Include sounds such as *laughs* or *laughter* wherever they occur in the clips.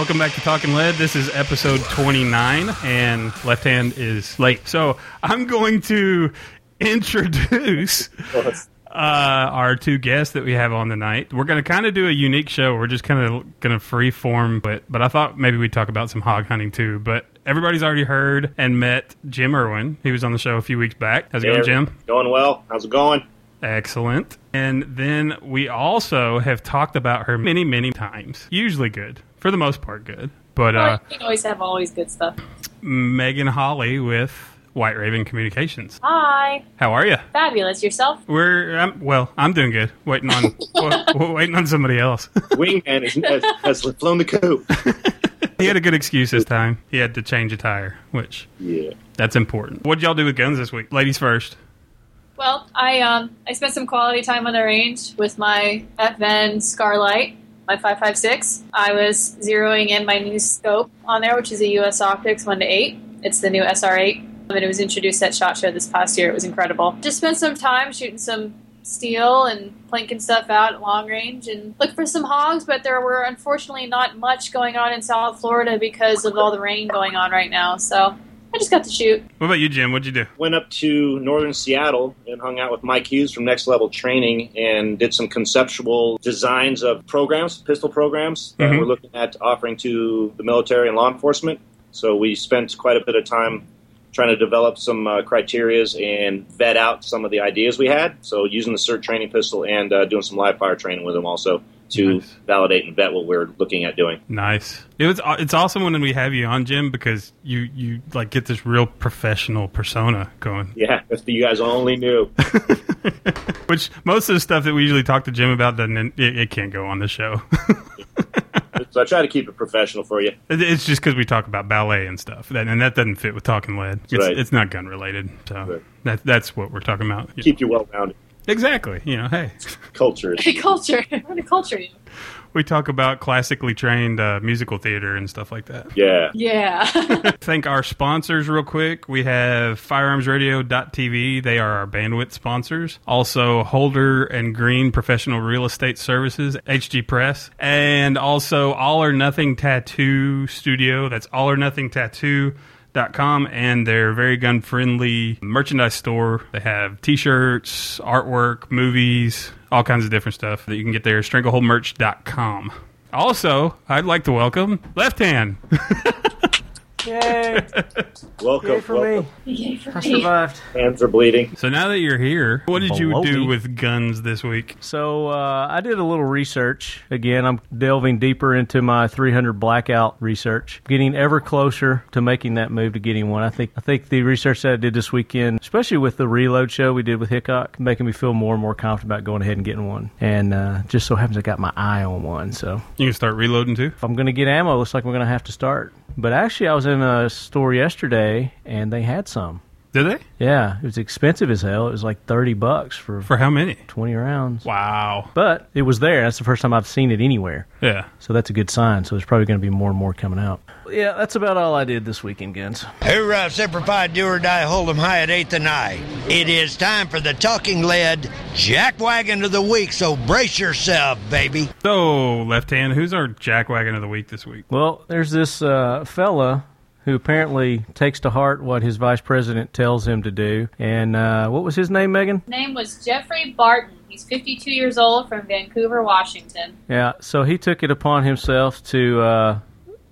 Welcome back to Talking Lead. This is episode 29, and Left Hand is late. So I'm going to introduce *laughs* uh, our two guests that we have on tonight. We're going to kind of do a unique show. We're just kind of going to free form, but but I thought maybe we'd talk about some hog hunting too. But everybody's already heard and met Jim Irwin. He was on the show a few weeks back. How's it going, Jim? Going well. How's it going? Excellent. And then we also have talked about her many, many times. Usually good. For the most part, good. But uh, you always have always good stuff. Megan Holly with White Raven Communications. Hi. How are you? Fabulous. Yourself? We're um, well. I'm doing good. Waiting on *laughs* w- waiting on somebody else. *laughs* Wingman is, has, has flown the coop. *laughs* he had a good excuse this time. He had to change a tire, which Yeah. that's important. What did y'all do with guns this week? Ladies first. Well, I um I spent some quality time on the range with my FN Scar Light, my 556. I was zeroing in my new scope on there, which is a US Optics 1 to 8. It's the new SR8. And it was introduced at SHOT Show this past year. It was incredible. Just spent some time shooting some steel and planking stuff out at long range and looked for some hogs, but there were unfortunately not much going on in South Florida because of all the rain going on right now. So I just got to shoot. What about you, Jim? What'd you do? Went up to northern Seattle and hung out with Mike Hughes from Next Level Training and did some conceptual designs of programs, pistol programs that Mhm. we're looking at offering to the military and law enforcement. So we spent quite a bit of time trying to develop some uh, criterias and vet out some of the ideas we had. So using the SIRT training pistol and uh, doing some live fire training with them also to Nice. validate and vet what we're looking at doing. Nice. It was. Uh, it's awesome when we have you on, Jim, because you you like get this real professional persona going. Yeah, if you guys only knew. *laughs* Which most of the stuff that we usually talk to Jim about doesn't. It, it can't go on the show. *laughs* so I try to keep it professional for you. It's just because we talk about ballet and stuff, and that doesn't fit with talking lead. It's, Right. it's not gun related, so Right. that that's what we're talking about. Keep you well rounded. Exactly. You know, hey, Culture. Hey, culture. *laughs* What a culture we talk about classically trained uh, musical theater and stuff like that. Yeah. Yeah. *laughs* Thank our sponsors real quick. We have firearmsradio.tv. They are our bandwidth sponsors. Also, Holder and Green Professional Real Estate Services, HG Press. And also All or Nothing Tattoo Studio. That's All or Nothing Tattoo. Dot com and their very gun friendly merchandise store. They have t shirts, artwork, movies, all kinds of different stuff that you can get there. Strangleholdmerch.com. Also, I'd like to welcome Left Hand. *laughs* Yay! *laughs* Welcome. Yay for welcome. me. Yay for I me. survived. Hands are bleeding. So now that you're here, what did you Below do me. with guns this week? So uh, I did a little research. Again, I'm delving deeper into my 300 blackout research, getting ever closer to making that move to getting one. I think I think the research that I did this weekend, especially with the reload show we did with Hickok, making me feel more and more confident about going ahead and getting one. And uh, just so happens I got my eye on one. So You can start reloading too. if I'm going to get ammo, it looks like we're going to have to start. But actually, I was in a store yesterday and they had some. Did they? Yeah, it was expensive as hell. It was like 30 bucks for For how many? 20 rounds. Wow. But it was there. That's the first time I've seen it anywhere. Yeah. So that's a good sign. So there's probably going to be more and more coming out. Yeah, that's about all I did this weekend, Guns. Hoorah, Semper Fi, do or die, hold 'em high at 8th and I. It is time for the talking lead jackwagon of the week, so brace yourself, baby. So, left hand, who's our jackwagon of the week this week? Well, there's this uh, fella who apparently takes to heart what his vice president tells him to do. And uh, what was his name, Megan? His name was Jeffrey Barton. He's 52 years old from Vancouver, Washington. Yeah, so he took it upon himself to. Uh,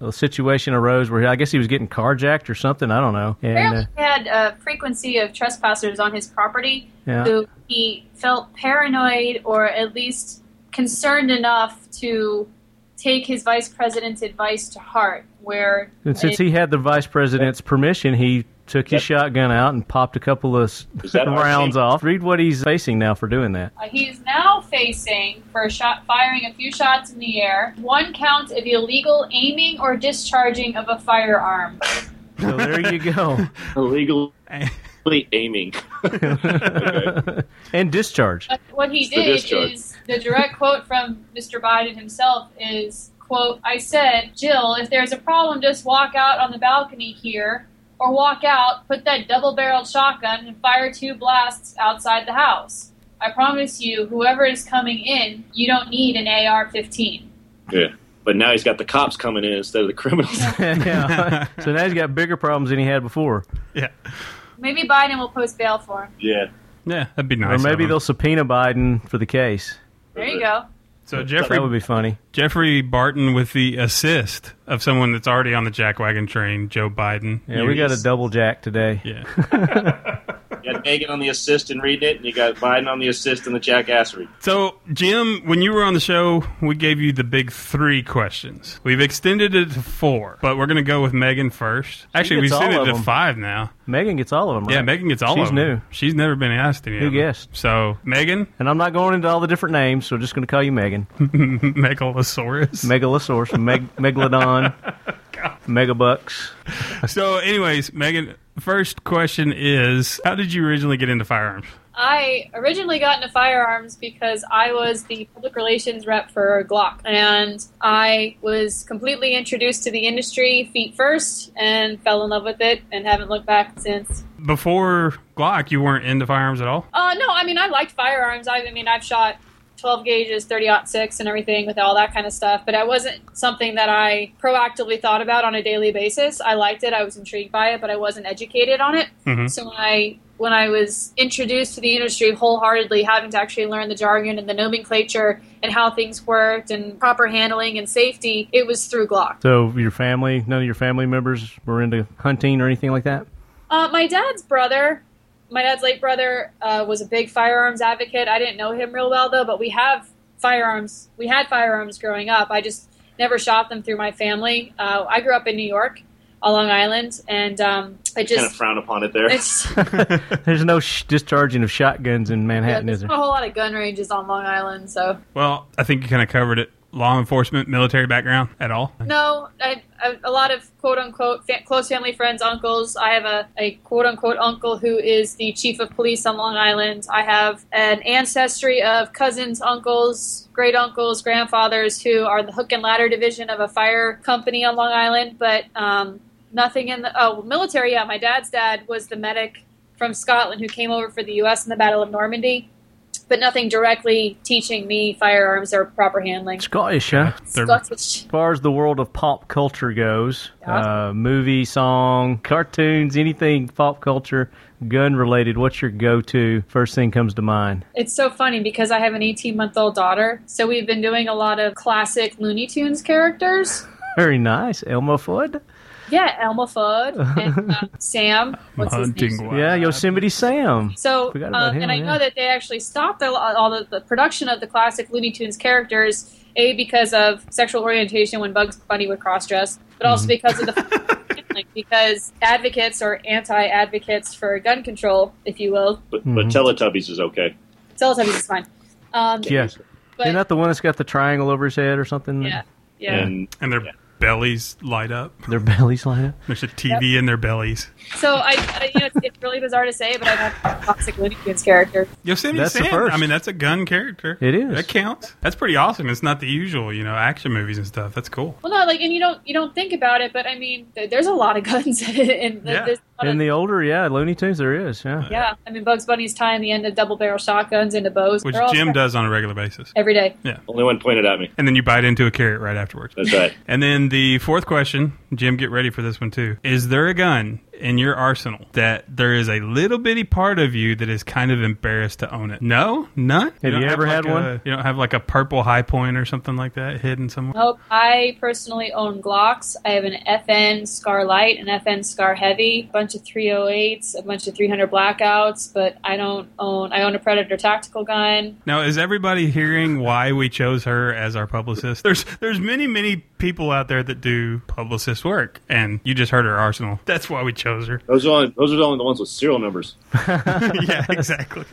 a situation arose where I guess he was getting carjacked or something. I don't know. And Apparently, uh, he had a frequency of trespassers on his property yeah, who he felt paranoid or at least concerned enough to take his vice president's advice to heart. Where and since it- he had the vice president's permission, he took his shotgun out and popped a couple of s- Is that *laughs* our rounds thing? off. Read what he's facing now for doing that. Uh, he's now facing for shot firing a few shots in the air, one count of illegal aiming or discharging of a firearm. So there you go. *laughs* *laughs* Illegally aiming. and discharge. But what he It's did discharge. is the direct quote from Mr. Biden himself is quote I said, Jill, if there's a problem, just walk out on the balcony here. Or walk out, put that double barreled shotgun, and fire two blasts outside the house. I promise you, whoever is coming in, you don't need an AR 15. yeah. but now he's got the cops coming in instead of the criminals. *laughs* yeah. *laughs* so now he's got bigger problems than he had before. Yeah. Maybe Biden will post bail for him. yeah. Yeah, that'd be nice. or maybe they'll subpoena Biden for the case. There you go. So Jeffrey That would be funny. Jeffrey Barton with the assist of someone that's already on the jackwagon train, Joe Biden. Yeah, we got a double jack today. Yeah. *laughs* You got Megan on the assist and reading it, and you got Biden on the assist and the jackassery. So, Jim, when you were on the show, we gave you the big three questions. We've extended it to four, but we're going to go with Megan first. Actually, we gets extended it to them. five now. Megan gets all of them. Right? Yeah, Megan gets all She's of them. She's new. She's never been asked any Who of them. guessed? So, Megan, And I'm not going into all the different names, so I'm just going to call you Megan. *laughs* Megalosaurus. Megalosaurus, Meg- Megalodon, *laughs* Megabucks. *laughs* so, anyways, Megan, first question is How did you originally get into firearms? I originally got into firearms because I was the public relations rep for Glock, and I was completely introduced to the industry feet first and fell in love with it and haven't looked back since. Before Glock, you weren't into firearms at all? Uh, no, I mean I liked firearms. I, I mean I've shot 12 gauges, 30 six, and everything with all that kind of stuff. But it wasn't something that I proactively thought about on a daily basis. I liked it. I was intrigued by it, but I wasn't educated on it. Mhm. So when I when I was introduced to the industry wholeheartedly, having to actually learn the jargon and the nomenclature and how things worked and proper handling and safety, it was through Glock. So your family, none of your family members were into hunting or anything like that? Uh, my dad's brother, my dad's late brother, uh, was a big firearms advocate. I didn't know him real well though, but we have firearms. We had firearms growing up. I just never shot them through my family. Uh, I grew up in New York, on Long Island, and um, I Kind of just. frown upon it there. It's, *laughs* *laughs* There's no sh- discharging of shotguns in Manhattan, there's is there? not a whole lot of gun ranges on Long Island, so Well, I think you kind of covered it. Law enforcement, military background at all? No, I, I, a lot of quote unquote fa- close family friends, uncles. I have a, a quote unquote uncle who is the chief of police on Long Island. I have an ancestry of cousins, uncles, great uncles, grandfathers who are the hook and ladder division of a fire company on Long Island, but um, nothing in the oh military. Yeah, my dad's dad was the medic from Scotland who came over for the U.S. in the Battle of Normandy, but nothing directly teaching me firearms or proper handling. Scottish, huh? They're- Scottish. As far as the world of pop culture goes, Yeah. uh, movie, song, cartoons, anything pop culture, gun related, what's your go to? First thing comes to mind. It's so funny because I have an 18 month old daughter. So we've been doing a lot of classic Looney Tunes characters. *laughs* Very nice. Elmer Fudd? Yeah, Elmer Fudd and uh, *laughs* Sam. What's his name? Yeah, Yosemite Sam. So, um, him, and I yeah. know that they actually stopped the, all the, the production of the classic Looney Tunes characters, A, because of sexual orientation when Bugs Bunny would cross dress, but also Mm-hmm. because of the. *laughs* because advocates or anti advocates for gun control, if you will, But, but Mhm. Teletubbies is okay. Teletubbies is fine. Um, Yeah. but, Isn't that the one that's got the triangle over his head or something? yeah, yeah. And And their Yeah. Bellies light up. Their bellies light up. There's a TV in their bellies. So I, I you know, it's, it's really bizarre to say, but I have a classic Looney Tunes character. *laughs* Yosemite That's the Sam. first. I mean, that's a gun character. It is. That counts. That's pretty awesome. It's not the usual, you know, action movies and stuff. That's cool. Well, no, like, and you don't you don't think about it, but I mean, there's a lot of *laughs* guns in Yeah. there's a lot In of- the older, yeah, Looney Tunes, there is, yeah. yeah. I mean, Bugs Bunny's tying the end of double barrel shotguns into bows, Which They're Jim set does on a regular basis. every day. Yeah. Only one pointed at me. And then you bite into a carrot right afterwards. That's right. And then the fourth question, Jim, get ready for this one too. Is there a gun in your arsenal that there is a little bitty part of you that is kind of embarrassed to own it? No, none. Have don't you ever like had one? a- you don't have like a purple high point or something like that hidden somewhere. Nope. I personally own Glocks. I have an FN Scar Light, an FN Scar Heavy, a bunch of 308s, a bunch of 300 Blackouts, but I don't own. I own a Predator tactical gun. Now, is everybody hearing why we chose her as our publicist? There's there's many many people out there that do publicist work, and you just heard her arsenal. That's why we chose her. Those are only, those are only the ones with serial numbers. *laughs* *laughs* yeah, exactly.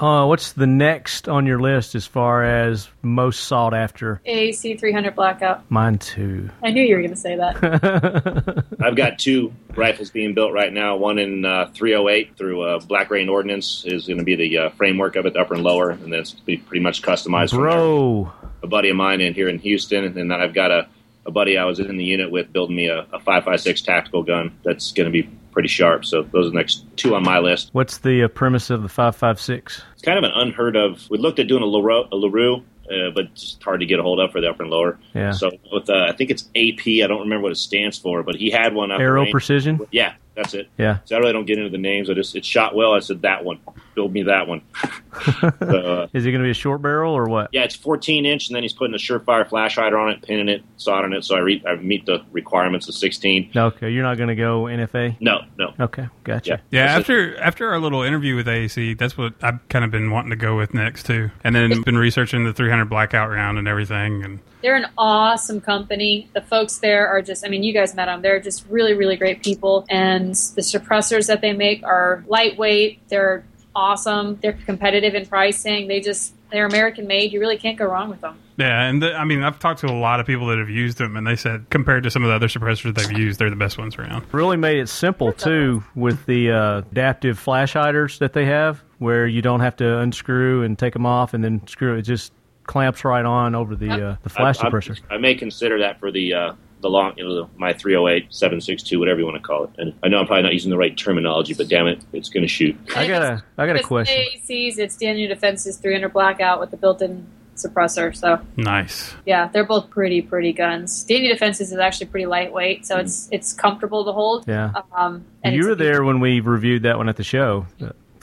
Uh, what's the next on your list as far as most sought after? AAC 300 Blackout. Mine too. I knew you were going to say that. *laughs* I've got two rifles being built right now. One in uh, 308 through uh, Black Rain Ordnance is going to be the uh, framework of it, the upper and lower, and then it's be pretty much customized. from there. Bro. a buddy of mine in here in Houston, and then I've got a, a buddy I was in the unit with building me a, a 5.56 tactical gun that's going to be pretty sharp. So those are the next two on my list. What's the uh, premise of the 556? It's kind of an unheard of. We looked at doing a LaRue, a LaRue uh, but just hard to get a hold of for the upper and lower. Yeah. So with uh, I think it's AP. I don't remember what it stands for, but he had one. out the Aero range. Precision. Yeah, that's it. Yeah. So I really don't get into the names. I just it shot well. I said that one. Build me that one. *laughs* so, uh, Is it going to be a short barrel or what? yeah, it's 14 inch, and then he's putting a Surefire flash hider on it, pinning it, soldering it. So I, re- I meet the requirements of 16. Okay, you're not going to go NFA. No, no. Okay, gotcha. Yeah. Yeah, That's it. after after our little interview with AAC, that's what I've kind of been wanting to go with next too, and then been researching the 300 blackout round and everything. And They're an awesome company. The folks there are just, I mean, you guys met them. They're just really, really great people. And the suppressors that they make are lightweight. They're awesome. They're competitive in pricing. They just, they're American made. You really can't go wrong with them. yeah, and the, I mean, I've talked to a lot of people that have used them, and they said compared to some of the other suppressors they've used, they're the best ones around. Really made it simple too with the uh, adaptive flash hiders that they have, where you don't have to unscrew and take them off and then screw it. It just clamps right on over the uh, the flash I, I- suppressor. I may consider that for the uh, the long, you know, the, my 308, 762, whatever you want to call it. And I know I'm probably not using the right terminology, but damn it, it's going to shoot. I got a I got a It's question. AAC's, it's Daniel Defense's 300 Blackout with the built-in suppressor. So Nice. yeah, they're both pretty, pretty guns. Daniel Defense's is actually pretty lightweight, so it's it's comfortable to hold. Yeah. Um, and You were there when we reviewed that one at the show.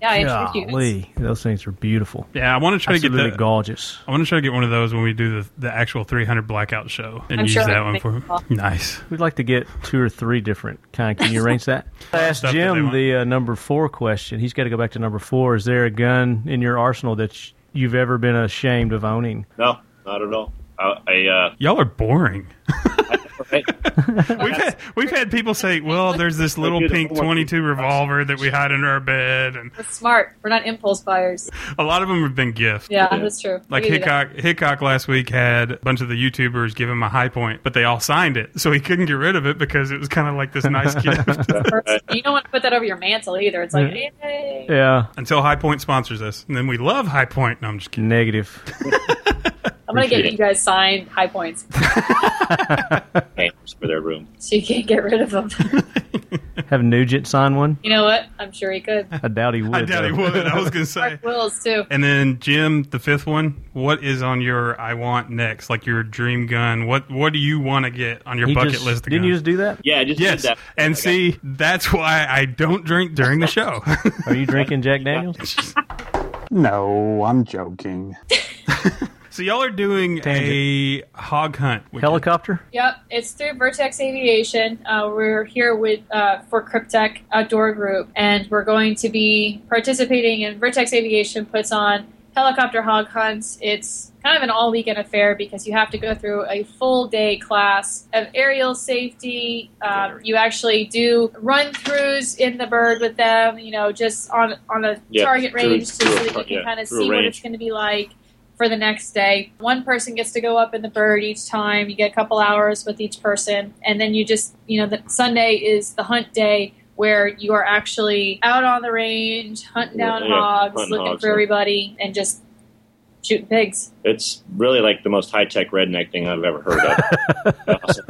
Yeah, I introduced you. Golly, those things are beautiful. Yeah, I want to try to Absolutely get that. gorgeous. I want to try to get one of those when we do the, the actual 300 blackout show and I'm use sure that one for it call. *laughs* nice. We'd like to get two or three different kind. Can you arrange that? I *laughs* asked Stuff that Jim the uh, number four question. He's got to go back to number four. Is there a gun in your arsenal that sh- you've ever been ashamed of owning? No, not at all. I, I uh, Y'all are boring. hey, *laughs* *laughs* We've had we've had people say, "Well, there's this little pink 22 revolver that we hide under our bed," and We're smart. We're not impulse buyers. a lot of them have been gifts. Yeah, Yeah. that's true. Like We can that. Hickok, Hickok last week had a bunch of the YouTubers give him a high point, but they all signed it, so he couldn't get rid of it because it was kind of like this nice *laughs* gift. First- you don't want to put that over your mantle either. It's like, yay. Yeah, Until High Point sponsors us, and then we love High Point. No, I'm just kidding. negative. *laughs* I'm gonna get Appreciate you guys signed high points, *laughs* hammers for their room. so you can't get rid of them. *laughs* Have Nugent sign one? you know what? I'm sure he could. I doubt he would. I doubt he would. I was gonna say. Mark Wills too. And then Jim, the fifth one. What is on your I want next? Like your dream gun? What What do you want to get on your He bucket just- list? Of Didn't you just do that? Yeah, I just Yes, did that. and I got- see, that's why I don't drink during the *laughs* show. Are you drinking Jack Daniels? No, I'm joking. So y'all are doing a hog hunt. weekend. Helicopter? Yep, it's through Vertex Aviation. Uh, we're here with uh, for Kryptek Outdoor Group, and we're going to be participating in Vertex Aviation puts on helicopter hog hunts. It's kind of an all weekend affair because you have to go through a full day class of aerial safety. Um, you actually do run throughs in the bird with them. You know, just on on a Yeah, target through- range, just through so that you can yeah, kind of through a see what range. it's going to be like for the next day. One person gets to go up in the bird each time. You get a couple hours with each person, and then you just, you know, the Sunday is the hunt day where you are actually out on the range, hunting down Yeah, hogs, hunting looking hogs, for yeah. everybody, and just shooting pigs. It's really like the most high tech redneck thing I've ever heard of. Awesome.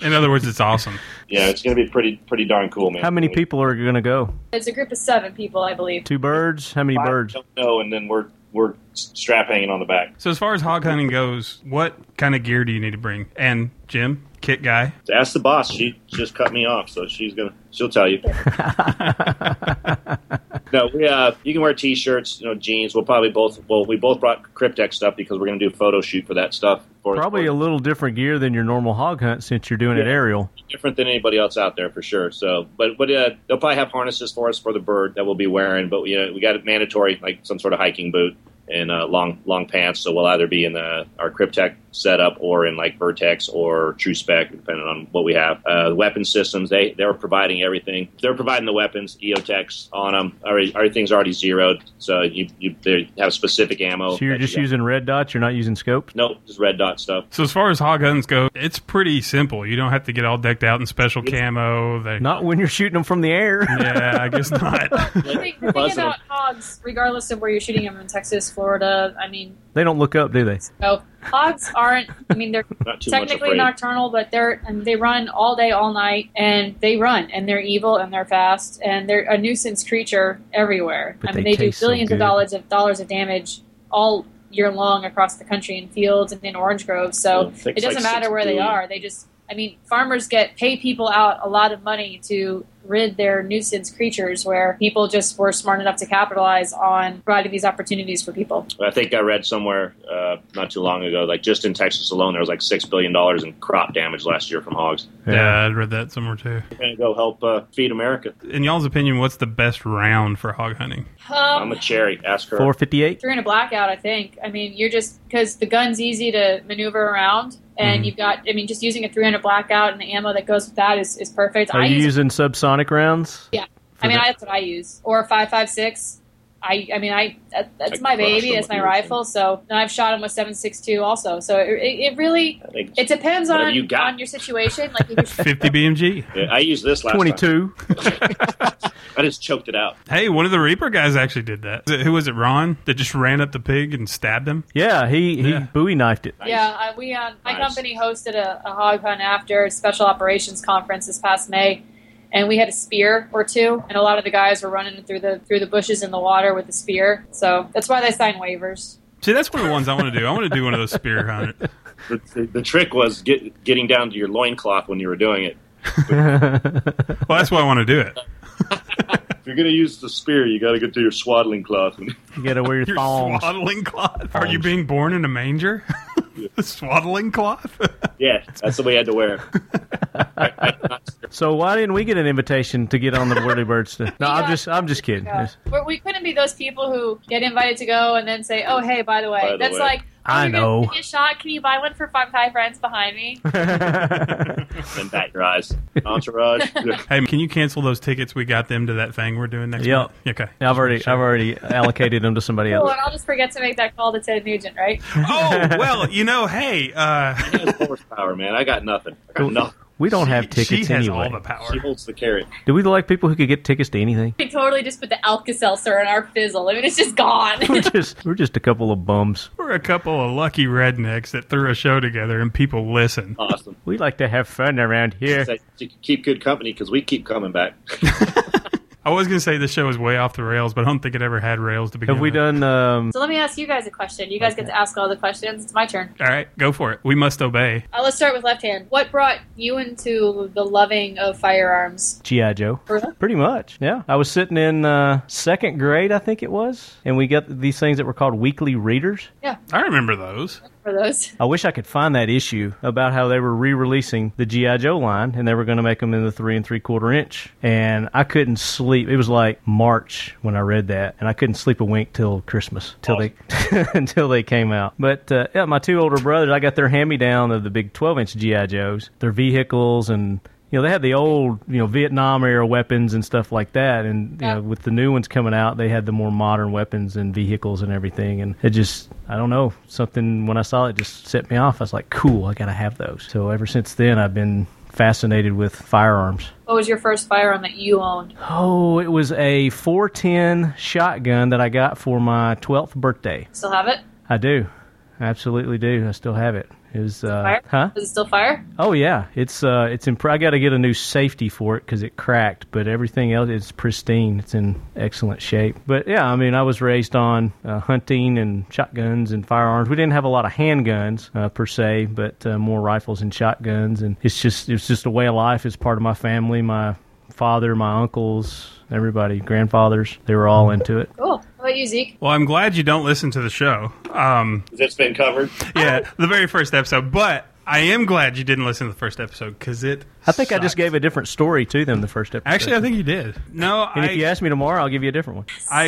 *laughs* In other words, it's awesome. Yeah, it's going to be pretty pretty darn cool, man. How many people are going to go? It's a group of seven people, I believe. Two birds? How many I birds? don't know, and then we're we're strap hanging on the back. So as far as hog hunting goes, what kind of gear do you need to bring? And Jim, kit guy. Ask the boss. She just cut me off, so she's gonna she'll tell you. *laughs* no, we uh, you can wear t-shirts, you know, jeans. We'll probably both well, we both brought Kryptek stuff because we're gonna do a photo shoot for that stuff. For, Probably a little different gear than your normal hog hunt since you're doing it aerial. different than anybody else out there for sure. So, but but uh, they'll probably have harnesses for us for the bird that we'll be wearing. But you know, we got it mandatory like some sort of hiking boot and uh, long long pants. So we'll either be in the our Kryptek setup or in like Vertx or True Spec, depending on what we have. Uh, the weapon systems they they're providing everything. They're providing the weapons, EOTechs on them. Already, everything's already zeroed. So you you they have specific ammo. So you're just you using red dots. You're not using scopes. Nope, just red dot stuff. So as far as hog guns go, it's pretty simple. You don't have to get all decked out in special It's- camo. They, Not when you're shooting them from the air. *laughs* yeah, I guess not. The thing, the thing about hogs, regardless of where you're shooting them in Texas, Florida, I mean, they don't look up, do they? no, hogs aren't. I mean, they're *laughs* Not technically nocturnal, but they're and they run all day, all night, and they run and they're evil and they're fast and they're a nuisance creature everywhere. But I mean, they they, do taste so billions of dollars of dollars of damage all year long across the country in fields and in orange groves. So Yeah, I it doesn't like matter six where they are. They just, I mean, farmers get pay people out a lot of money to rid their nuisance creatures where people just were smart enough to capitalize on providing these opportunities for people. I think I read somewhere uh, not too long ago, like just in Texas alone, there was like six billion dollars in crop damage last year from hogs. Yeah, I read that somewhere too. We're gonna go help uh, feed America. In y'all's opinion, what's the best round for hog hunting? I'm Um, a cherry. Ask her. 458. if you're in a blackout, I think. I mean, you're just because the gun's easy to maneuver around, and Mhm. you've got. I mean, just using a 300 blackout and the ammo that goes with that is, is perfect. Are I you use. using subsonic rounds? Yeah. I mean, that? that's what I use, or a 5.56. I, I mean, I that, that's I my baby. them That's my yours, rifle. So, and I've shot him with 7.62 also. So it, it, it really think it depends on you got. on your situation. Like if you're *laughs* 50 BMG. Yeah, I used this last 22. *laughs* I just choked it out. Hey, one of the Reaper guys actually did that. Who was it, Ron? That just ran up the pig and stabbed him? Yeah, he, he Yeah. Bowie knifed it. Nice. Yeah, uh, we uh, my Nice. company hosted a, a hog hunt after a special operations conference this past May, and we had a spear or two, and a lot of the guys were running through the through the bushes in the water with the spear. So that's why they signed waivers. See, that's one of the ones I want to do. I want to do one of those spear *laughs* hunt. The, the, the trick was get, getting down to your loincloth when you were doing it. *laughs* Well, that's why I want to do it. *laughs* If you're going to use the spear, you got to get to your swaddling cloth. You gotta wear your Your thongs. swaddling cloth. Are you being born in a manger? The *laughs* swaddling cloth? *laughs* yeah, that's the way you had to wear it. So why didn't we get an invitation to get on the Whirly Birds? To... No, I'm just I'm just kidding. Yeah. We're, we couldn't be those people who get invited to go and then say, "Oh, hey, by the way, By the that's way. like." I you're gonna know. Get shot. Can you buy one for five five friends behind me? *laughs* *laughs* and bat your eyes. Entourage. *laughs* hey, can you cancel those tickets? We got them to that thing we're doing next Yep. month. Okay. I've already I've already allocated them to somebody Cool, else. and I'll just forget to make that call to Ted Nugent, right? Oh, well, you know, hey, uh, He has horsepower, man. I got nothing. I got nothing. We don't have tickets she tickets has anyway. all the power. She holds the carrot. Do we like people who could get tickets to anything? We totally just put the Alka Seltzer in our fizzle. I mean, it's just gone. *laughs* We're just we're just a couple of bums. We're a couple of lucky rednecks that threw a show together and people listen. Awesome. We like to have fun around here. Say, You can keep good company because we keep coming back. *laughs* *laughs* I was going to say this show is way off the rails, but I don't think it ever had rails to begin with. Have we with. done? Um, so let me ask you guys a question. You guys get to ask all the questions. It's my turn. All right, go for it. We must obey. Uh, let's start with left hand. What brought you into the loving of firearms? GI Joe. Really? Pretty much, yeah. I was sitting in uh, second grade, I think it was, and we got these things that were called weekly readers. Yeah. I remember those. For those, *laughs* I wish I could find that issue about how they were re-releasing the GI Joe line, and they were going to make them in the three and three quarter inch. And I couldn't sleep. It was like March when I read that, and I couldn't sleep a wink till Christmas, till they *laughs* until they came out. But uh, yeah, my two older brothers, I got their hand me down of the big twelve inch GI Joes, their vehicles and. You know, they had the old, you know, Vietnam era weapons and stuff like that. And, you know, with the new ones coming out, they had the more modern weapons and vehicles and everything. And it just, I don't know, something when I saw it just set me off. I was like, cool, I got to have those. So ever since then, I've been fascinated with firearms. what was your first firearm that you owned? Oh, it was a 410 shotgun that I got for my 12th birthday. Still have it? I do. I absolutely do. I still have it. It was, uh, Fire? huh? Does it still fire? Oh yeah, it's uh, it's imp- I got to get a new safety for it because it cracked, but everything else is pristine. It's in excellent shape. But yeah, I mean, I was raised on uh, hunting and shotguns and firearms. We didn't have a lot of handguns uh, per se, but uh, more rifles and shotguns. And it's just it's just a way of life. It's part of my family. My father, my uncles, everybody, grandfathers, they were all into it. Cool. How about you, Zeke? Well, I'm glad you don't listen to the show. Um, It's been covered. yeah, the very first episode. But I am glad you didn't listen to the first episode because it. I think I just gave a different story to them the first episode. Actually, I think you did. No, and I, if you ask me tomorrow, I'll give you a different one. I,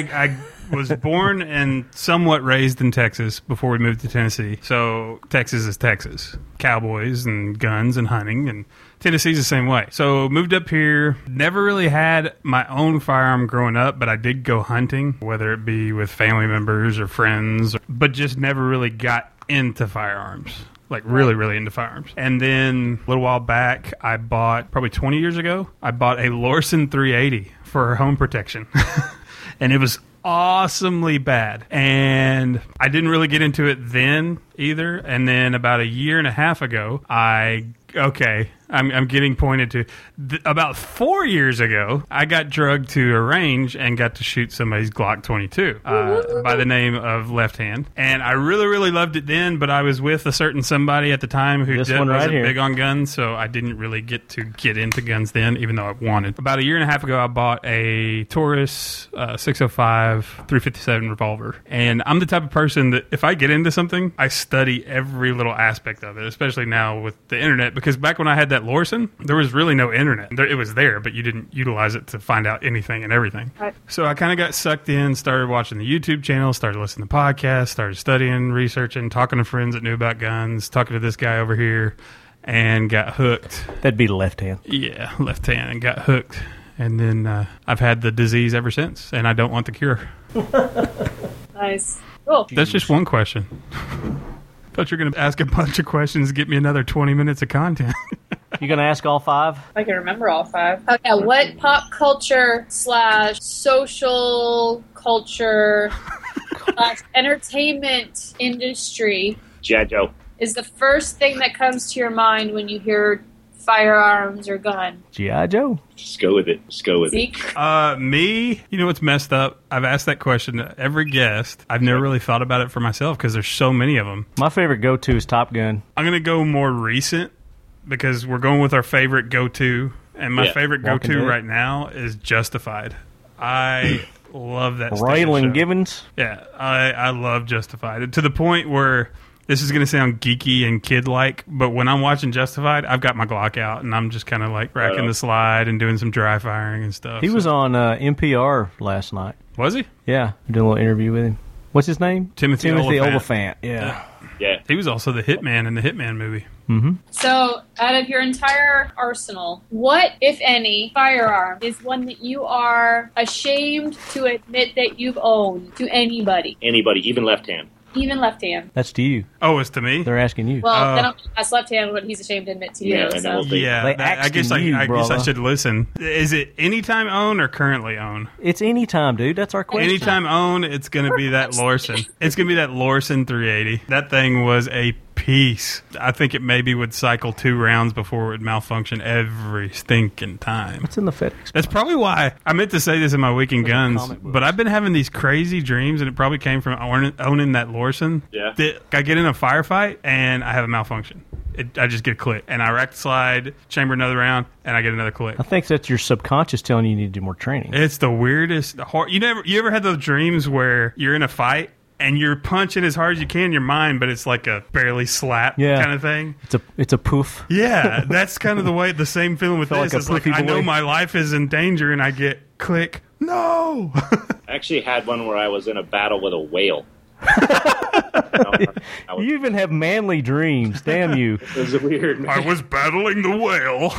I was born and somewhat raised in Texas before we moved to Tennessee. So Texas is Texas. Cowboys and guns and hunting and Tennessee's the same way. So moved up here, never really had my own firearm growing up, but I did go hunting, whether it be with family members or friends, but just never really got into firearms. Like really, really into firearms. And then a little while back, I bought probably 20 years ago. I bought a Lorcin 380 for home protection. *laughs* and it was awesomely bad. And I didn't really get into it then either. And then about a year and a half ago, I okay, I'm, I'm getting pointed to. Th- about four years ago, I got drugged to a range and got to shoot somebody's Glock 22 uh, by the name of Left Hand. And I really, really loved it then, but I was with a certain somebody at the time who did, right wasn't here. big on guns, so I didn't really get to get into guns then, even though I wanted. About a year and a half ago, I bought a Taurus uh, 605 357 revolver. And I'm the type of person that if I get into something, I study every little aspect of it, especially now with the internet. Because back when I had that Lorcin, there was really no internet. There, it was there, but you didn't utilize it to find out anything and everything. Right. So I kind of got sucked in, started watching the YouTube channel, started listening to podcasts, started studying, researching, talking to friends that knew about guns, talking to this guy over here, and got hooked. That'd be the left hand. Yeah, left hand, and got hooked. And then uh, I've had the disease ever since, and I don't want the cure. *laughs* Nice. Cool. That's just one question. *laughs* Thought you were going to ask a bunch of questions, get me another 20 minutes of content. *laughs* You gonna ask all five? I can remember all five. Okay, what pop culture slash social culture slash *laughs* entertainment industry G.I. Joe. is the first thing that comes to your mind when you hear firearms or gun? GI Joe. Just go with it. Just go with it. Zeke? Uh, me, you know what's messed up? I've asked that question to every guest. I've never really thought about it for myself because there's so many of them. My favorite go-to is Top Gun. I'm going to go more recent because we're going with our favorite go to. And my Yeah. favorite go to right now is Justified. I *clears throat* love that stage Raylan. Givens. Yeah, I, I love Justified to the point where this is going to sound geeky and kid like, but when I'm watching Justified, I've got my Glock out and I'm just kind of like racking on. the slide and doing some dry firing and stuff. He So- was on uh, NPR last night. was he? Yeah, I did a little interview with him. What's his name? Timothy Timothy Olyphant. Olyphant. Yeah. Yeah. He was also the Hitman in the Hitman movie. So, out of your entire arsenal, what, if any, firearm is one that you are ashamed to admit that you've owned to anybody, Anybody, even left hand. even left hand? That's to you. Oh, it's to me. They're asking you. Well, Uh, then I'll ask left hand what he's ashamed to admit to you. Yeah, so. then we'll. Yeah, that- I guess I, you, I guess I should listen. Is it anytime own or currently own? it's anytime, dude. That's our question. Anytime own, it's going to be that Lorcin. It's going to be that Lorcin 380. That thing was a piece. I think it maybe would cycle two rounds before it would malfunction every stinking time. What's in the FedEx? That's probably why I meant to say this in my weekend Those guns, but I've been having these crazy dreams, and it probably came from owning, owning that Lorcin. Yeah. That I get in a firefight and I have a malfunction. It, I just get a click, and I rack the slide, chamber another round, and I get another click. I think that's your subconscious telling you you need to do more training. It's the weirdest. The Hor- you never, you ever had those dreams where you're in a fight and you're punching as hard as you can in your mind, but it's like a barely slap Yeah. kind of thing. It's a it's a poof. Yeah, that's kind of the way. The same feeling with Felt this. like it's like I know my life is in danger, and I get click. No. *laughs* I actually had one where I was in a battle with a whale. I *laughs* You even have manly dreams. Damn you. *laughs* it was weird. I was battling the whale.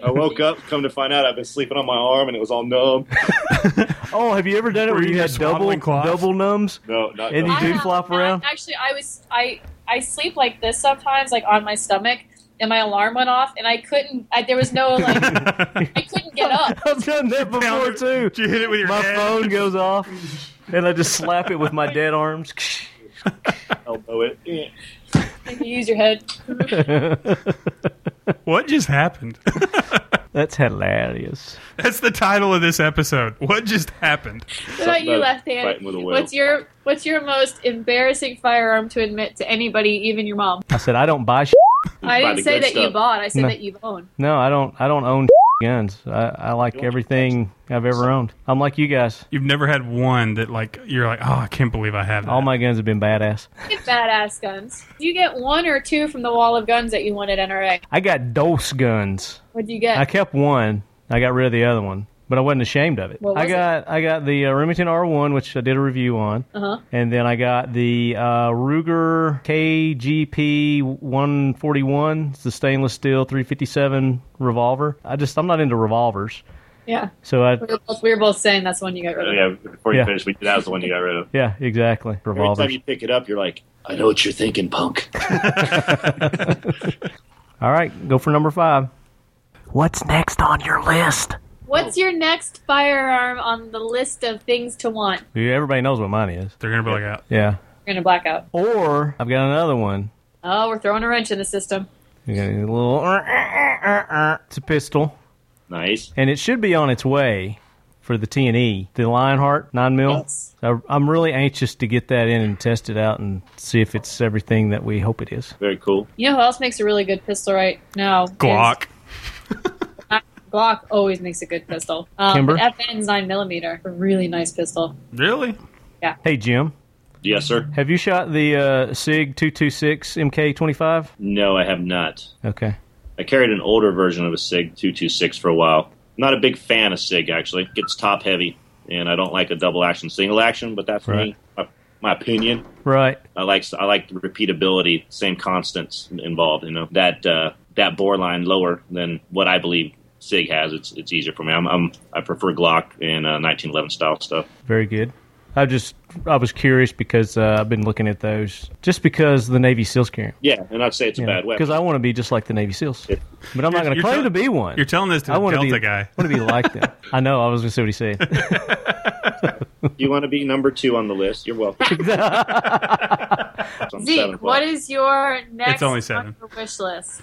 *laughs* I woke up, come to find out I've been sleeping on my arm and it was all numb. Oh, have you ever done it Were where you you had double cloths? double numbs? No, not And you do flop I- around? Actually, I was I I sleep like this sometimes, like on my stomach, and my alarm went off, and I couldn't. I, there was no like I couldn't get up. I've done that before too. Did you hit it with your My head? phone goes off, and I just slap it with my dead arms. elbow it. You use your head. What just happened? *laughs* That's hilarious. That's the title of this episode. What just happened? What about you, left hand? fighting with a whale. What's your What's your most embarrassing firearm to admit to anybody, even your mom? I said I don't buy. I didn't say good that you bought. I said No. that you've owned. No, I don't. I don't own guns. I, I like everything I've ever owned. I'm like you guys. You've never had one that like you're like, oh, I can't believe I have that. All my guns have been badass. You get badass guns. You get one or two from the wall of guns that you won at NRA. I got dose guns. What'd you get? I kept one. I got rid of the other one, but I wasn't ashamed of it. What was I got I got the uh, Remington R1, which I did a review on, Uh huh. and then I got the uh, Ruger KGP 141. It's the stainless steel 357 revolver. I just I'm not into revolvers, Yeah. so I We were, both, we were both saying that's the one you got rid Oh, of. yeah, before you Yeah. finish, we, that was the one you got rid of. yeah exactly Every time you pick it up, you're like, I know what you're thinking, punk. *laughs* All right, go for number five. What's next on your list? What's oh. your next firearm on the list of things to want? Yeah, Everybody knows what mine is. They're gonna black out. Yeah. You're gonna black out. Or I've got another one. Oh, we're throwing a wrench in the system. You got a little. It's a pistol, Nice. and it should be on its way for the T and E, the Lionheart nine mil. Yes. I, I'm really anxious to get that in and test it out and see if it's everything that we hope it is. Very cool. You know who else makes a really good pistol right now? Glock. Glock always makes a good pistol. Um, Kimber? but FN's 9mm, a really nice pistol. Really? Yeah. Hey Jim, Yes, sir. have you shot the uh, Sig two two six MK twenty five? No, I have not. Okay. I carried an older version of a SIG 226 for a while. Not a big fan of SIG, actually. It gets top heavy, and I don't like a double action, single action, but that's Right. me. My, my opinion. Right. I like I like the repeatability, same constants involved. You know that uh, that bore line lower than what I believe Sig has. It's it's easier for me. I'm, I'm I prefer Glock and uh, 1911 style stuff. Very good. I just I was curious because uh, I've been looking at those just because the Navy SEALs carry 'em. Yeah, and I'd say it's a bad weapon. Because I want to be just like the Navy SEALs, It- but I'm not going to claim tell- to be one. You're telling this to I the Delta be guy. I want to be like them. *laughs* I know. I was going to say what he said. *laughs* you want to be number two on the list? You're welcome. *laughs* So Zeke, what is your next It's only seven. on your wish list?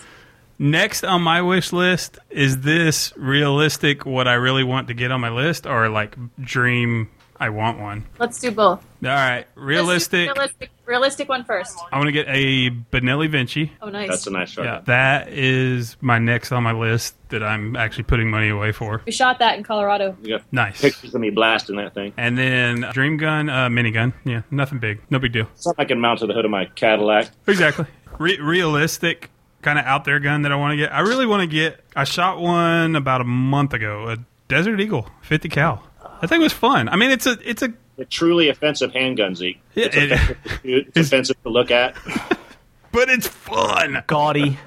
Next on my wish list is this realistic? What I really want to get on my list, or like dream? I want one. Let's do both. All right, realistic. Realistic, realistic one first. I want to get a Benelli Vinci. Oh, nice. That's a nice shot. Yeah, that is my next on my list that I'm actually putting money away for. we shot that in Colorado. You got Nice. pictures of me blasting that thing. And then dream gun, uh, minigun. Yeah, nothing big, no big deal. Something I can mount to the hood of my Cadillac. Exactly. Re- realistic, kind of out there gun that I want to get. I really want to get. I shot one about a month ago, a Desert Eagle, 50 cal. I think it was fun. I mean, it's a it's a A truly offensive handgun, Zeke. It's it- offensive to shoot. It's *laughs* offensive to look at. *laughs* but it's fun. Gaudy.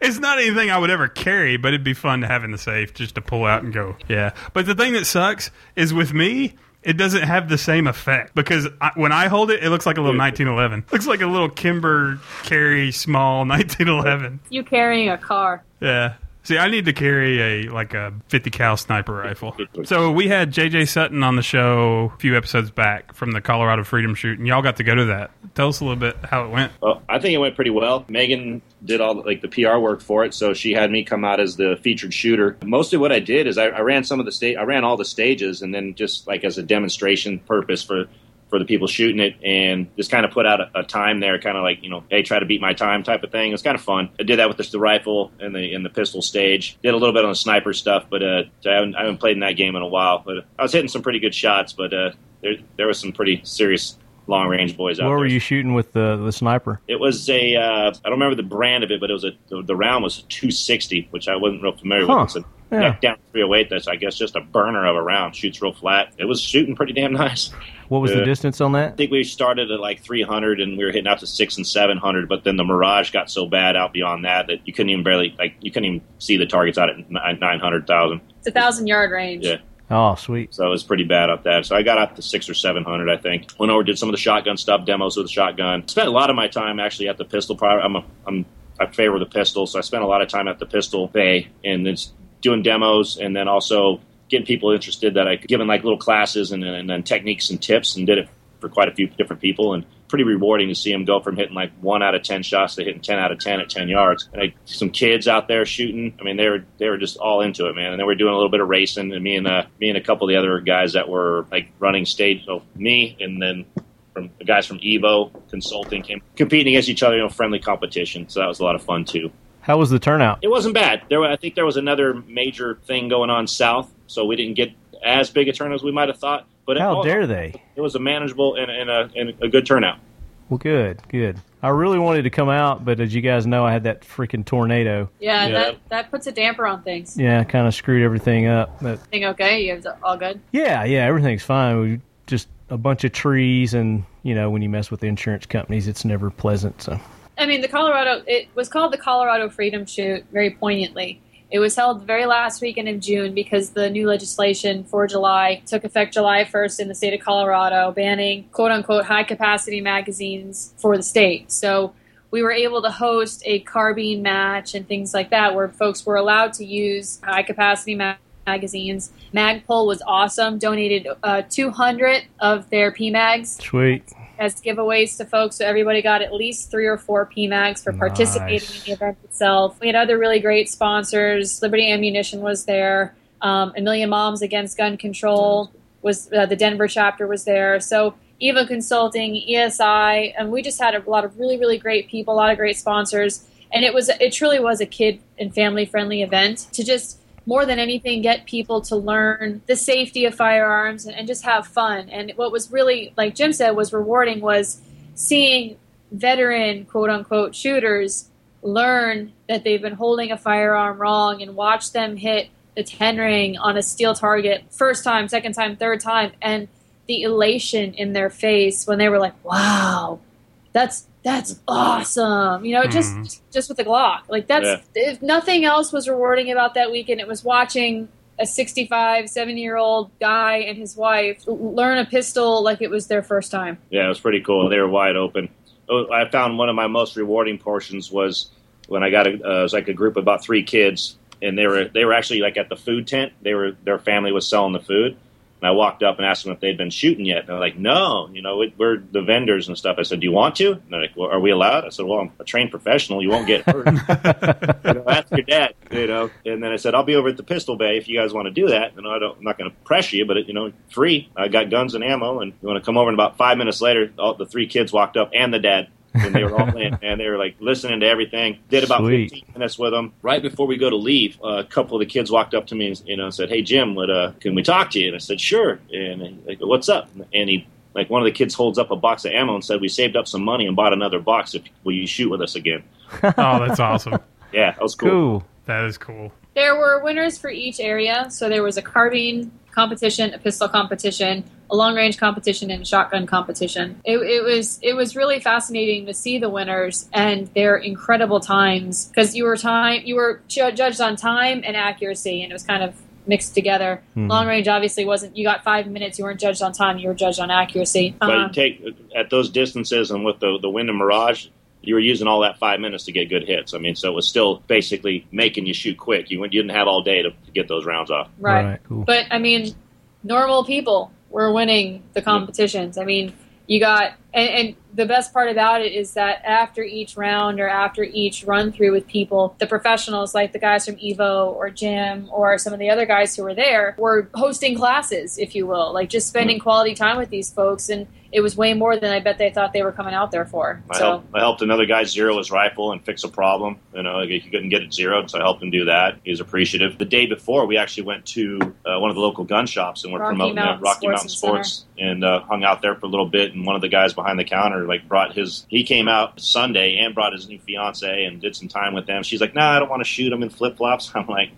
It's not anything I would ever carry, but it'd be fun to have in the safe just to pull out and go. Yeah. But the thing that sucks is with me, it doesn't have the same effect because I, when I hold it, it looks like a little 1911. Looks like a little Kimber carry small *laughs* 1911. You carrying a car. Yeah. See, I need to carry a like a 50 cal sniper rifle. So we had JJ Sutton on the show a few episodes back from the Colorado Freedom Shoot, and y'all got to go to that. Tell us a little bit how it went. Well, I think it went pretty well. Megan did all like the PR work for it, so she had me come out as the featured shooter. Mostly, what I did is I, I ran some of the state, I ran all the stages, and then just like as a demonstration purpose for for the people shooting it, and just kind of put out a, a time there, kind of like you know, hey, try to beat my time type of thing. It's kind of fun. I did that with the, the rifle and the and the pistol stage. Did a little bit on the sniper stuff, but uh, I haven't, I haven't played in that game in a while. But I was hitting some pretty good shots, but uh, there there was some pretty serious long range boys out What there. were you shooting with the the sniper? It was a uh, I don't remember the brand of it, but it was a the, the round was a 260, which I wasn't real familiar Huh. with. A Yeah. neck down 308. That's I guess just a burner of a round. Shoots real flat. It was shooting pretty damn nice. What was the Uh, distance on that? I think we started at like 300 and we were hitting out to six and 700, but then the mirage got so bad out beyond that that you couldn't even barely like you couldn't even see the targets out at 900,000. It's a thousand yard range. Yeah. Oh, sweet. So it was pretty bad up that. So I got up to six or seven hundred, I think. Went over, did some of the shotgun stuff, demos with the shotgun. Spent a lot of my time actually at the pistol. Pri- I'm a, I'm I favor the pistol, so I spent a lot of time at the pistol bay and it's doing demos, and then also getting people interested that I given like little classes and, and then techniques and tips, and did it for quite a few different people and. Pretty rewarding to see them go from hitting like one out of ten shots to hitting ten out of ten at ten yards. And I, some kids out there shooting. I mean, they were they were just all into it, man. And then we're doing a little bit of racing. And me and uh, me and a couple of the other guys that were like running stage. So me and then from the guys from Evo Consulting came competing against each other, you know, friendly competition. So that was a lot of fun too. How was the turnout? It wasn't bad. There, I think there was another major thing going on south, so we didn't get as big a turnout as we might have thought. But How it, dare they? it was a manageable and, and, a, and a good turnout. Well, good, good. I really wanted to come out, but as you guys know, I had that freaking tornado. Yeah, Yeah. that that puts a damper on things. Yeah, kind of screwed everything up. But Think okay? You have all good. yeah, yeah, everything's fine. We just a bunch of trees, and you know, when you mess with the insurance companies, it's never pleasant. So I mean, the Colorado, it was called the Colorado Freedom Shoot very poignantly. It was held the very last weekend of June because the new legislation for July took effect July 1st in the state of Colorado, banning quote unquote high capacity magazines for the state. So we were able to host a carbine match and things like that where folks were allowed to use high capacity magazines. Magpul was awesome. Donated uh, 200 of their PMags Sweet. As giveaways to folks, so everybody got at least three or four PMags for participating Nice. in the event itself. We had other really great sponsors. Liberty Ammunition was there. Um, A Million Moms Against Gun Control was uh, the Denver chapter was there. So Eva Consulting, ESI, and we just had a lot of really really great people, a lot of great sponsors, and it was it truly was a kid and family friendly event to just more than anything get people to learn the safety of firearms and, and just have fun. And what was really like Jim said was rewarding was seeing veteran quote unquote shooters learn that they've been holding a firearm wrong and watch them hit the 10 ring on a steel target first time, second time, third time, and the elation in their face when they were like, "Wow, that's that's awesome!" You know, just just with the Glock, like that's if nothing else was rewarding about that weekend, it was watching a 65, 70 year old guy and his wife learn a pistol like it was their first time. Yeah, it was pretty cool. They were wide open. Oh, I found one of my most rewarding portions was when I got a uh, it was like a group of about three kids, and they were they were actually like at the food tent. They were their family was selling the food, and I walked up and asked them if they'd been shooting yet. And they're like, "No, you know, it, we're the vendors and stuff." I said, "Do you want to?" And they're like, well, "Are we allowed?" I said, "Well, I'm a trained professional. You won't get *laughs* hurt." you know, ask your dad, you know. And then I said, I'll be over at the pistol bay if you guys want to do that. You know, I don't, I'm not going to pressure you, but it, you know, free. I got guns and ammo, and you want to come over. And about five minutes later, all the three kids walked up and the dad. And they were all in, *laughs* and they were like listening to everything. Did about Sweet. 15 minutes with them. Right before we go to leave, uh, a couple of the kids walked up to me and you know said, "Hey Jim, would, uh, can we talk to you?" And I said, "Sure." And they go, "What's up?" And he like one of the kids holds up a box of ammo and said, "We saved up some money and bought another box. If will you shoot with us again?" *laughs* Oh, that's awesome. Yeah, that was cool. Cool. That is cool. There were winners for each area. So there was a carbine competition, a pistol competition, a long range competition, and a shotgun competition. It, it was it was really fascinating to see the winners and their incredible times because you were time you were judged on time and accuracy, and it was kind of mixed together. Long range obviously wasn't. You got five minutes. You weren't judged on time. You were judged on accuracy. But Um, you take at those distances and with the the wind and mirage, you were using all that five minutes to get good hits. I mean, so it was still basically making you shoot quick. You, you didn't have all day to, to get those rounds off. right. Cool. But I mean, normal people were winning the competitions. I mean, you got and, and the best part about it is that after each round or after each run through with people, the professionals like the guys from Evo or Jim or some of the other guys who were there were hosting classes, if you will, like just spending mm-hmm. quality time with these folks and it was way more than I bet they thought they were coming out there for. I, So helped, I helped another guy zero his rifle and fix a problem. You know, he couldn't get it zeroed, so I helped him do that. He was appreciative. The day before, we actually went to uh, one of the local gun shops and we're Rocky promoting Mountain Rocky Sports Mountain and Sports and uh, hung out there for a little bit. And one of the guys behind the counter like brought his. He came out Sunday and brought his new fiance and did some time with them. She's like, "Nah, I don't want to shoot him in flip flops." *laughs* I'm like,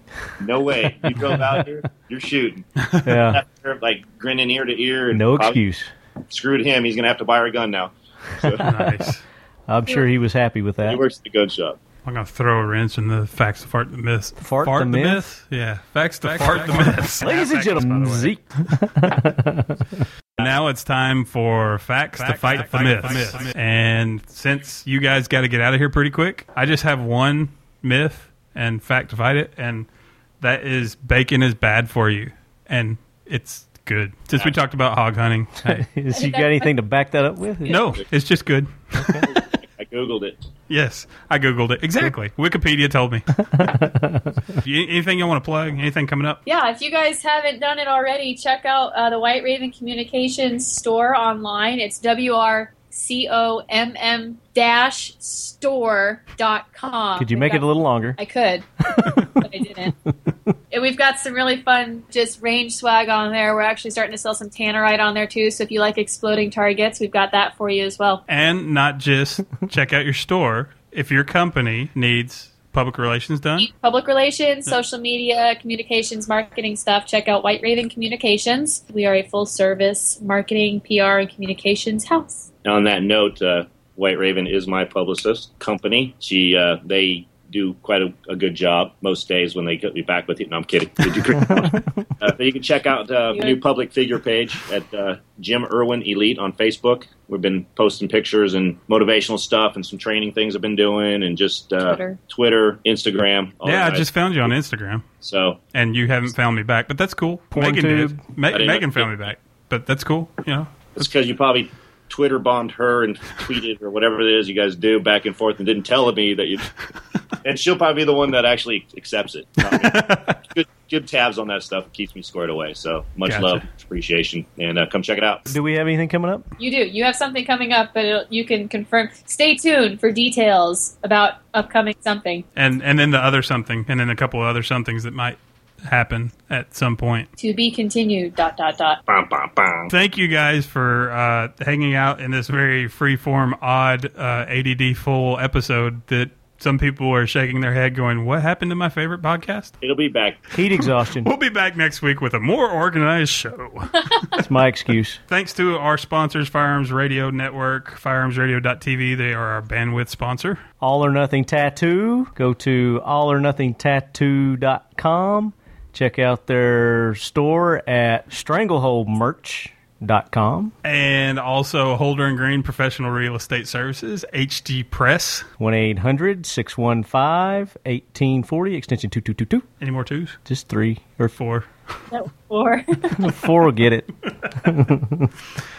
"No way! You drove out here, you're shooting." *laughs* Yeah. Like grinning ear to ear. And No probably excuse. Screwed him. He's gonna have to buy her a gun now. So, *laughs* Nice. I'm sure he was happy with that. he works at the gun shop. I'm gonna throw a wrench in the facts to fart the myths. Fart the myth? Yeah, facts to fart the myths. *laughs* Ladies and gentlemen. Zeke. *laughs* Now it's time for facts, to fight, the, myths. And since you guys got to get out of here pretty quick, I just have one myth and fact to fight it, and that is bacon is bad for you, and it's good. Since we talked about hog hunting, *laughs* I- Is you got anything to back that up with? no, it's just good. I googled it. Yes, I googled it exactly. Wikipedia told me. *laughs* You- Anything you want to plug? Anything coming up? Yeah, if you guys haven't done it already, check out uh, the White Raven Communications store online. It's W R C O M M dash store dot com. Could you We've make it a little longer? I could, but I didn't. *laughs* and we've got some really fun just range swag on there. We're actually starting to sell some tannerite on there too. So if you like exploding targets, we've got that for you as well. And not just *laughs* check out your store. If your company needs public relations done, Public relations, social media, communications, marketing stuff. Check out White Raven Communications. We are a full service marketing, PR, and communications house. On that note, uh, White Raven is my publicist company. She uh, they do quite a, a good job most days when they get me back with you. No, I'm kidding. They do great. uh, but you can check out uh, the new public figure page at uh, Jim Irwin Elite on Facebook. We've been posting pictures and motivational stuff and some training things I've been doing and just uh, Twitter. Twitter, Instagram. all yeah, I just found you on Instagram, so and you haven't found me back, but that's cool. Porn Megan tube. did. Ma- Megan know. found me back, but that's cool. You know, it's because you probably Twitter bombed her and tweeted or whatever it is you guys do back and forth and didn't tell me that you. *laughs* and she'll probably be the one that actually accepts it. *laughs* good, good tabs on that stuff. It keeps me squared away. So much Gotcha. love, appreciation, and uh, come check it out. Do we have anything coming up? You do. You have something coming up, but it'll, you can confirm. Stay tuned for details about upcoming something and and then the other something, and then a couple of other somethings that might happen at some point. to be continued. Dot dot dot. Thank you guys for uh, hanging out in this very freeform, odd, uh, ADD full episode that some people are shaking their head going, What happened to my favorite podcast? It'll be back. Heat exhaustion. *laughs* We'll be back next week with a more organized show. *laughs* That's my excuse. Thanks to our sponsors, Firearms Radio Network, firearmsradio.tv. They are our bandwidth sponsor. All or Nothing Tattoo. Go to allornothingtattoo.com. Check out their store at strangleholdmerch.com. And also Holder and Green Professional Real Estate Services, HD Press. 1 800 615 1840, extension 2222. Any more twos? Just three or Four. No, or four will get it. *laughs*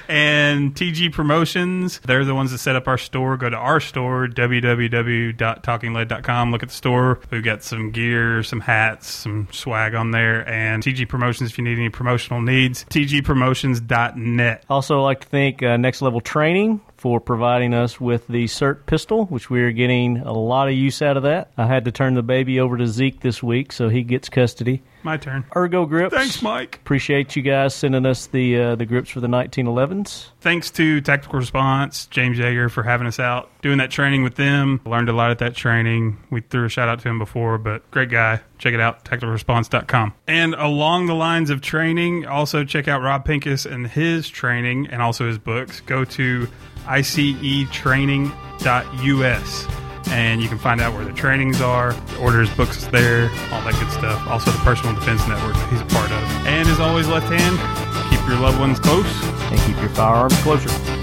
And TG Promotions, they're the ones that set up our store. Go to our store, www.talkinglead.com. Look at the store. We've got some gear, some hats, some swag on there. And TG Promotions, if you need any promotional needs, tgpromotions.net. Also, like to thank uh, Next Level Training for providing us with the SIRT pistol, which we are getting a lot of use out of that. I had to turn the baby over to Zeke this week, so he gets custody. My turn. Ergo grips. Thanks, Mike. Appreciate you guys sending us the uh, the grips for the 1911s. Thanks to Tactical Response, James Yeager, for having us out doing that training with them. Learned a lot at that training. We threw a shout out to him before, but great guy. Check it out, tacticalresponse.com. And along the lines of training, also check out Rob Pincus and his training and also his books. Go to icetraining.us and you can find out where the trainings are, order his books there, all that good stuff. Also, the Personal Defense Network he's a part of. And as always, left hand, keep your loved ones close And keep your firearms closer.